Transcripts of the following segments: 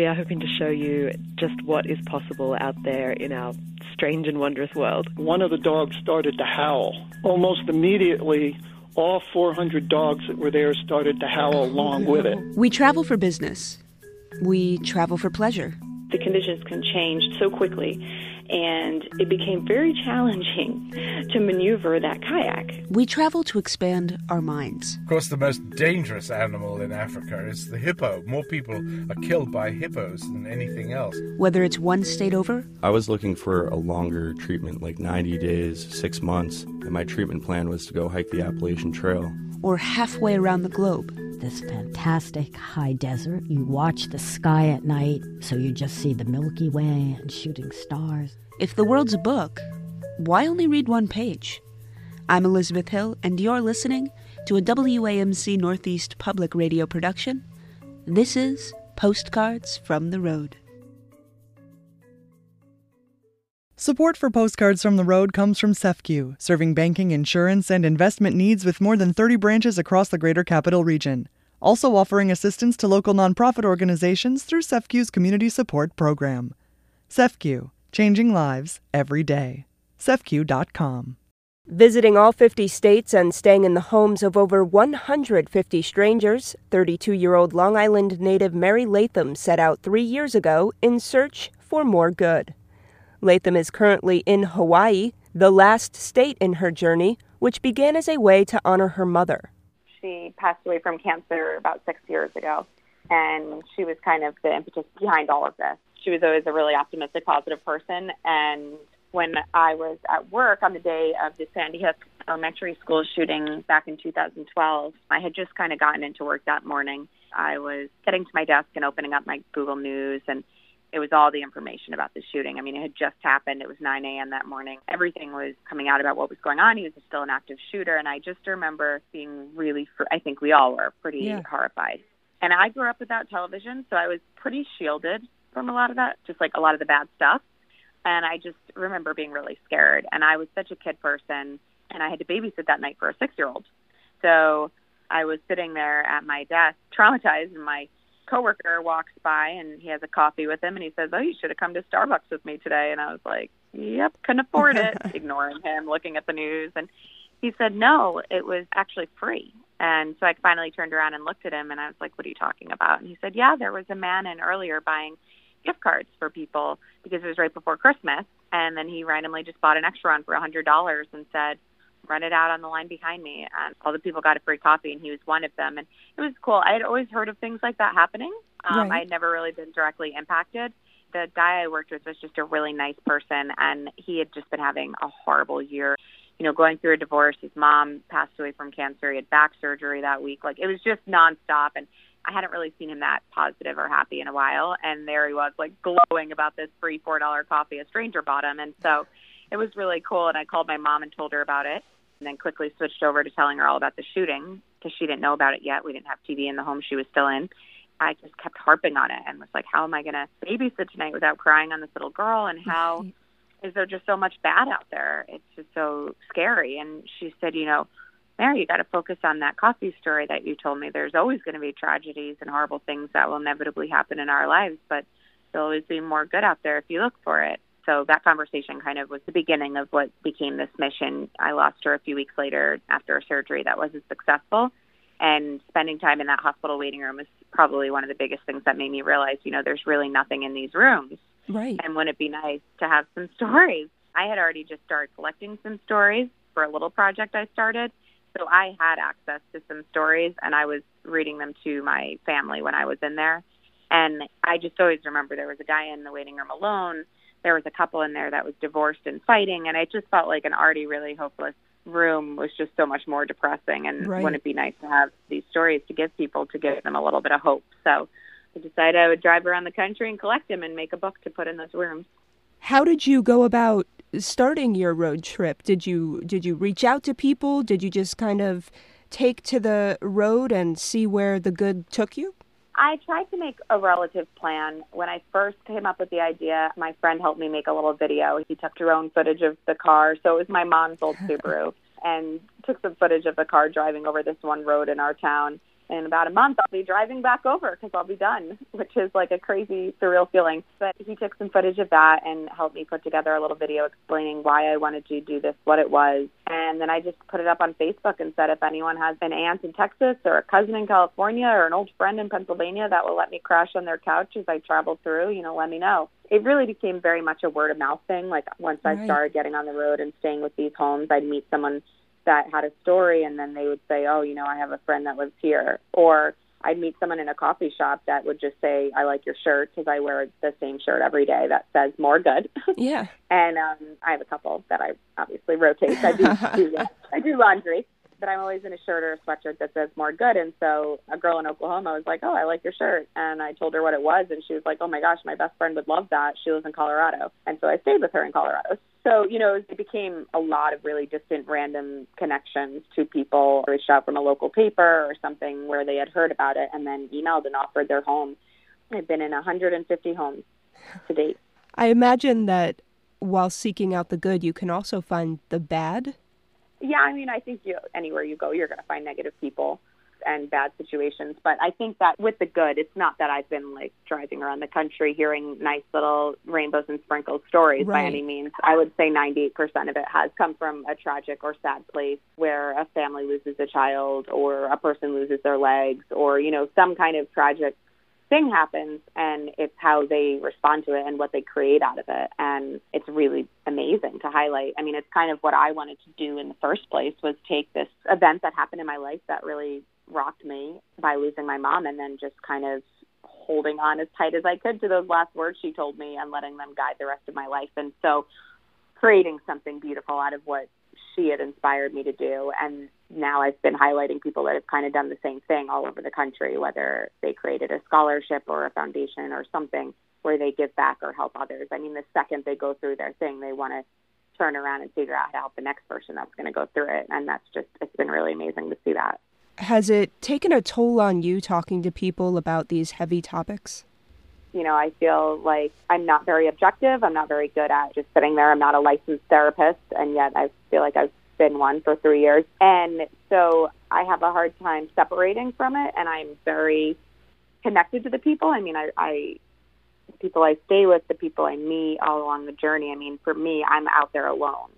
we are hoping to show you just what is possible out there in our strange and wondrous world. One of the dogs started to howl. Almost immediately, all 400 dogs that were there started to howl along with it. We travel for business. We travel for pleasure. The conditions can change so quickly and it became very challenging to maneuver that kayak. We travel to expand our minds. Of course, the most dangerous animal in Africa is the hippo. More people are killed by hippos than anything else. Whether it's one state over, I was looking for a longer treatment, like 90 days, six months, and my treatment plan was to go hike the Appalachian Trail. Or halfway around the globe this fantastic high desert. You watch the sky at night, so you just see the Milky Way and shooting stars. If the world's a book, why only read one page? I'm Elizabeth Hill, and you're listening to a WAMC Northeast public radio production. This is Postcards from the Road. Support for Postcards from the Road comes from SEFCU, serving banking, insurance, and investment needs with more than 30 branches across the greater capital region. Also offering assistance to local nonprofit organizations through SEFCU's Community Support Program. SEFCU, changing lives every day. SEFCU.com. Visiting all 50 states and staying in the homes of over 150 strangers, 32 year old Long Island native Mary Latham set out three years ago in search for more good. Latham is currently in Hawaii, the last state in her journey, which began as a way to honor her mother. She passed away from cancer about six years ago, and she was kind of the impetus behind all of this. She was always a really optimistic, positive person, and when I was at work on the day of the Sandy Hook Elementary School shooting back in 2012, I had just kind of gotten into work that morning. I was getting to my desk and opening up my Google News and it was all the information about the shooting. I mean, it had just happened. It was 9 a.m. that morning. Everything was coming out about what was going on. He was still an active shooter. And I just remember being really, I think we all were pretty yeah. horrified. And I grew up without television, so I was pretty shielded from a lot of that, just like a lot of the bad stuff. And I just remember being really scared. And I was such a kid person, and I had to babysit that night for a six year old. So I was sitting there at my desk, traumatized, and my coworker walks by and he has a coffee with him and he says, "Oh, you should have come to Starbucks with me today." And I was like, "Yep, couldn't afford it." Ignoring him, looking at the news, and he said, "No, it was actually free." And so I finally turned around and looked at him and I was like, "What are you talking about?" And he said, "Yeah, there was a man in earlier buying gift cards for people because it was right before Christmas, and then he randomly just bought an extra one for a hundred dollars and said." Run it out on the line behind me and all the people got a free coffee and he was one of them and it was cool. I had always heard of things like that happening. Um right. i had never really been directly impacted. The guy i worked with was just a really nice person and he had just been having a horrible year you know going through a divorce. His mom passed away from cancer. He had back surgery that week. Like it was just nonstop and I hadn't really seen him that positive or happy in a while, and there he was, like glowing about this free four dollar coffee. A stranger bought him, and so it was really cool. And I called my mom and told her about it, and then quickly switched over to telling her all about the shooting because she didn't know about it yet. We didn't have TV in the home she was still in. I just kept harping on it and was like, how am I going to babysit tonight without crying on this little girl? And how is there just so much bad out there? It's just so scary. And she said, you know, Mary, you got to focus on that coffee story that you told me. There's always going to be tragedies and horrible things that will inevitably happen in our lives, but there'll always be more good out there if you look for it so that conversation kind of was the beginning of what became this mission. I lost her a few weeks later after a surgery that wasn't successful. And spending time in that hospital waiting room was probably one of the biggest things that made me realize, you know, there's really nothing in these rooms. Right. And wouldn't it be nice to have some stories? I had already just started collecting some stories for a little project I started. So I had access to some stories and I was reading them to my family when I was in there. And I just always remember there was a guy in the waiting room alone there was a couple in there that was divorced and fighting, and it just felt like an already really hopeless room was just so much more depressing. And right. wouldn't it be nice to have these stories to give people to give them a little bit of hope? So I decided I would drive around the country and collect them and make a book to put in those rooms. How did you go about starting your road trip? Did you did you reach out to people? Did you just kind of take to the road and see where the good took you? I tried to make a relative plan. When I first came up with the idea, my friend helped me make a little video. He took drone footage of the car. So it was my mom's old Subaru and took some footage of the car driving over this one road in our town. In about a month I'll be driving back over because I'll be done, which is like a crazy surreal feeling. But he took some footage of that and helped me put together a little video explaining why I wanted to do this, what it was, and then I just put it up on Facebook and said if anyone has an aunt in Texas or a cousin in California or an old friend in Pennsylvania that will let me crash on their couch as I travel through, you know, let me know. It really became very much a word of mouth thing. Like once right. I started getting on the road and staying with these homes, I'd meet someone that had a story and then they would say, "Oh, you know, I have a friend that lives here." Or I'd meet someone in a coffee shop that would just say, "I like your shirt because I wear the same shirt every day that says more good." Yeah. and um, I have a couple that I obviously rotate. I do, do I do laundry, but I'm always in a shirt or a sweatshirt that says more good. And so a girl in Oklahoma was like, "Oh, I like your shirt," and I told her what it was, and she was like, "Oh my gosh, my best friend would love that." She lives in Colorado, and so I stayed with her in Colorado. So you know, it became a lot of really distant, random connections to people reached out from a local paper or something where they had heard about it, and then emailed and offered their home. I've been in 150 homes to date. I imagine that while seeking out the good, you can also find the bad yeah, I mean, I think you anywhere you go, you're going to find negative people and bad situations. But I think that with the good, it's not that I've been like driving around the country hearing nice little rainbows and sprinkles stories right. by any means. I would say 98% of it has come from a tragic or sad place where a family loses a child or a person loses their legs or, you know, some kind of tragic thing happens and it's how they respond to it and what they create out of it and it's really amazing to highlight i mean it's kind of what i wanted to do in the first place was take this event that happened in my life that really rocked me by losing my mom and then just kind of holding on as tight as i could to those last words she told me and letting them guide the rest of my life and so creating something beautiful out of what she had inspired me to do. And now I've been highlighting people that have kind of done the same thing all over the country, whether they created a scholarship or a foundation or something where they give back or help others. I mean, the second they go through their thing, they want to turn around and figure out how to help the next person that's going to go through it. And that's just, it's been really amazing to see that. Has it taken a toll on you talking to people about these heavy topics? you know, I feel like I'm not very objective. I'm not very good at just sitting there. I'm not a licensed therapist, and yet I feel like I've been one for three years. And so I have a hard time separating from it, and I'm very connected to the people. I mean, I, I the people I stay with, the people I meet all along the journey. I mean, for me, I'm out there alone.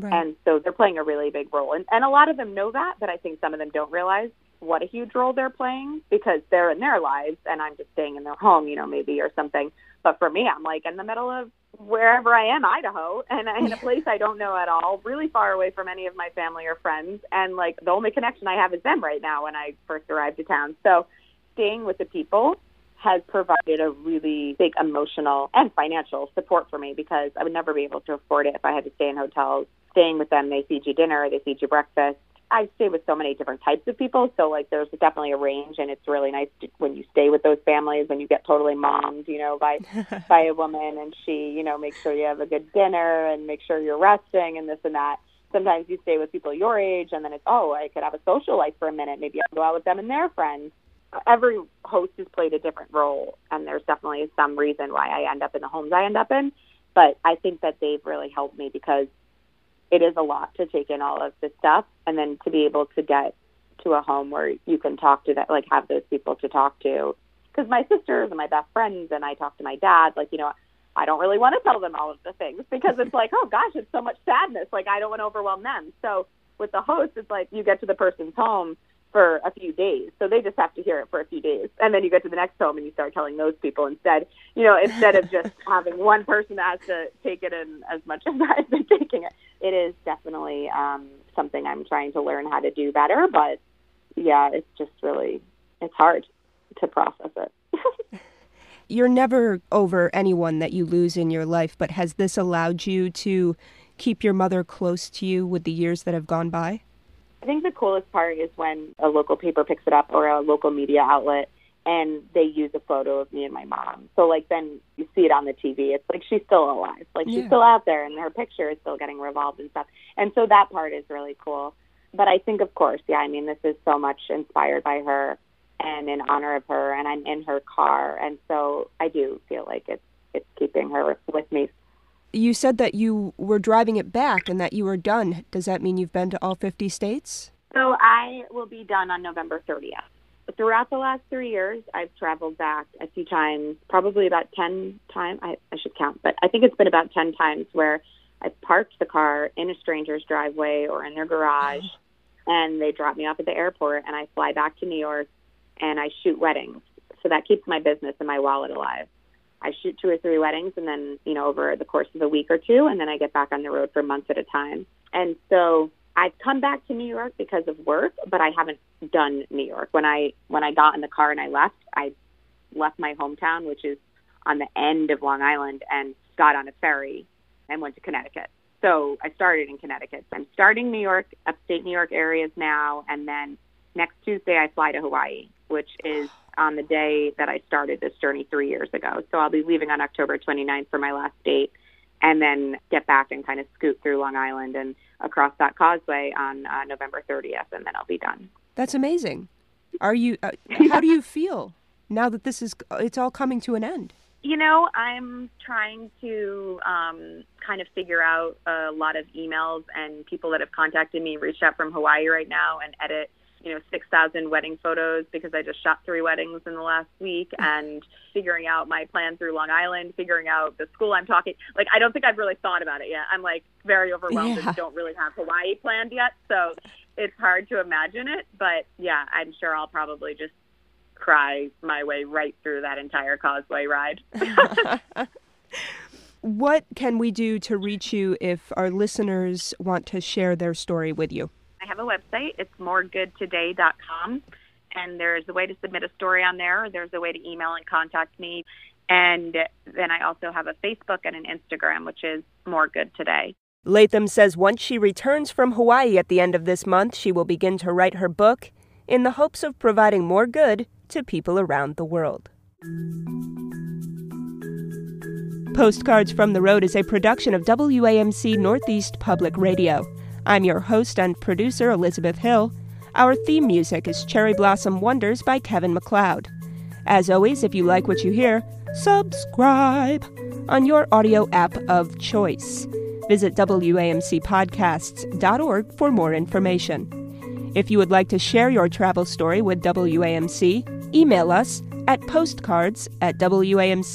Right. And so they're playing a really big role. And, and a lot of them know that, but I think some of them don't realize what a huge role they're playing because they're in their lives and I'm just staying in their home, you know, maybe or something. But for me, I'm like in the middle of wherever I am, Idaho, and in a place I don't know at all, really far away from any of my family or friends. And like the only connection I have is them right now when I first arrived to town. So staying with the people has provided a really big emotional and financial support for me because I would never be able to afford it if I had to stay in hotels. Staying with them, they feed you dinner, they feed you breakfast, I stay with so many different types of people, so like there's definitely a range, and it's really nice to, when you stay with those families when you get totally mommed, you know, by by a woman, and she, you know, makes sure you have a good dinner and make sure you're resting and this and that. Sometimes you stay with people your age, and then it's oh, I could have a social life for a minute. Maybe I'll go out with them and their friends. Every host has played a different role, and there's definitely some reason why I end up in the homes I end up in. But I think that they've really helped me because it is a lot to take in all of this stuff and then to be able to get to a home where you can talk to that like have those people to talk to because my sisters and my best friends and I talk to my dad like you know I don't really want to tell them all of the things because it's like oh gosh it's so much sadness like I don't want to overwhelm them so with the host it's like you get to the person's home for a few days. So they just have to hear it for a few days. And then you get to the next home and you start telling those people instead, you know, instead of just having one person that has to take it in as much as I've been taking it. Definitely um, something I'm trying to learn how to do better. But yeah, it's just really, it's hard to process it. You're never over anyone that you lose in your life, but has this allowed you to keep your mother close to you with the years that have gone by? I think the coolest part is when a local paper picks it up or a local media outlet and they use a photo of me and my mom. So like then you see it on the TV. It's like she's still alive. Like yeah. she's still out there and her picture is still getting revolved and stuff. And so that part is really cool. But I think of course, yeah, I mean this is so much inspired by her and in honor of her and I'm in her car and so I do feel like it's it's keeping her with me you said that you were driving it back and that you were done. Does that mean you've been to all 50 states? So I will be done on November 30th. Throughout the last three years, I've traveled back a few times, probably about 10 times. I, I should count, but I think it's been about 10 times where I've parked the car in a stranger's driveway or in their garage, and they drop me off at the airport, and I fly back to New York and I shoot weddings. So that keeps my business and my wallet alive. I shoot two or three weddings, and then, you know, over the course of a week or two, and then I get back on the road for months at a time. And so I've come back to New York because of work, but I haven't done New York. When I when I got in the car and I left, I left my hometown, which is on the end of Long Island, and got on a ferry and went to Connecticut. So I started in Connecticut. I'm starting New York, upstate New York areas now, and then next Tuesday I fly to Hawaii, which is on the day that I started this journey three years ago. So I'll be leaving on October 29th for my last date, and then get back and kind of scoot through Long Island and across that causeway on uh, November 30th, and then I'll be done. That's amazing. Are you? Uh, how do you feel now that this is? It's all coming to an end. You know, I'm trying to um, kind of figure out a lot of emails and people that have contacted me, reached out from Hawaii right now, and edit you know, 6,000 wedding photos because I just shot three weddings in the last week and figuring out my plan through Long Island, figuring out the school I'm talking. Like, I don't think I've really thought about it yet. I'm like very overwhelmed Yeah. and don't really have Hawaii planned yet. So it's hard to imagine it. But yeah, I'm sure I'll probably just cry my way right through that entire causeway ride. What can we do to reach you if our listeners want to share their story with you? I have a website. It's moregoodtoday.com. And there's a way to submit a story on there. There's a way to email and contact me. And then I also have a Facebook and an Instagram, which is More Good Today. Latham says once she returns from Hawaii at the end of this month, she will begin to write her book in the hopes of providing more good to people around the world. Postcards from the Road is a production of WAMC Northeast Public Radio. I'm your host and producer, Elizabeth Hill. Our theme music is Cherry Blossom Wonders by Kevin MacLeod. As always, if you like what you hear, subscribe on your audio app of choice. Visit WAMCpodcasts.org for more information. If you would like to share your travel story with WAMC, email us at postcards at WAMC.org.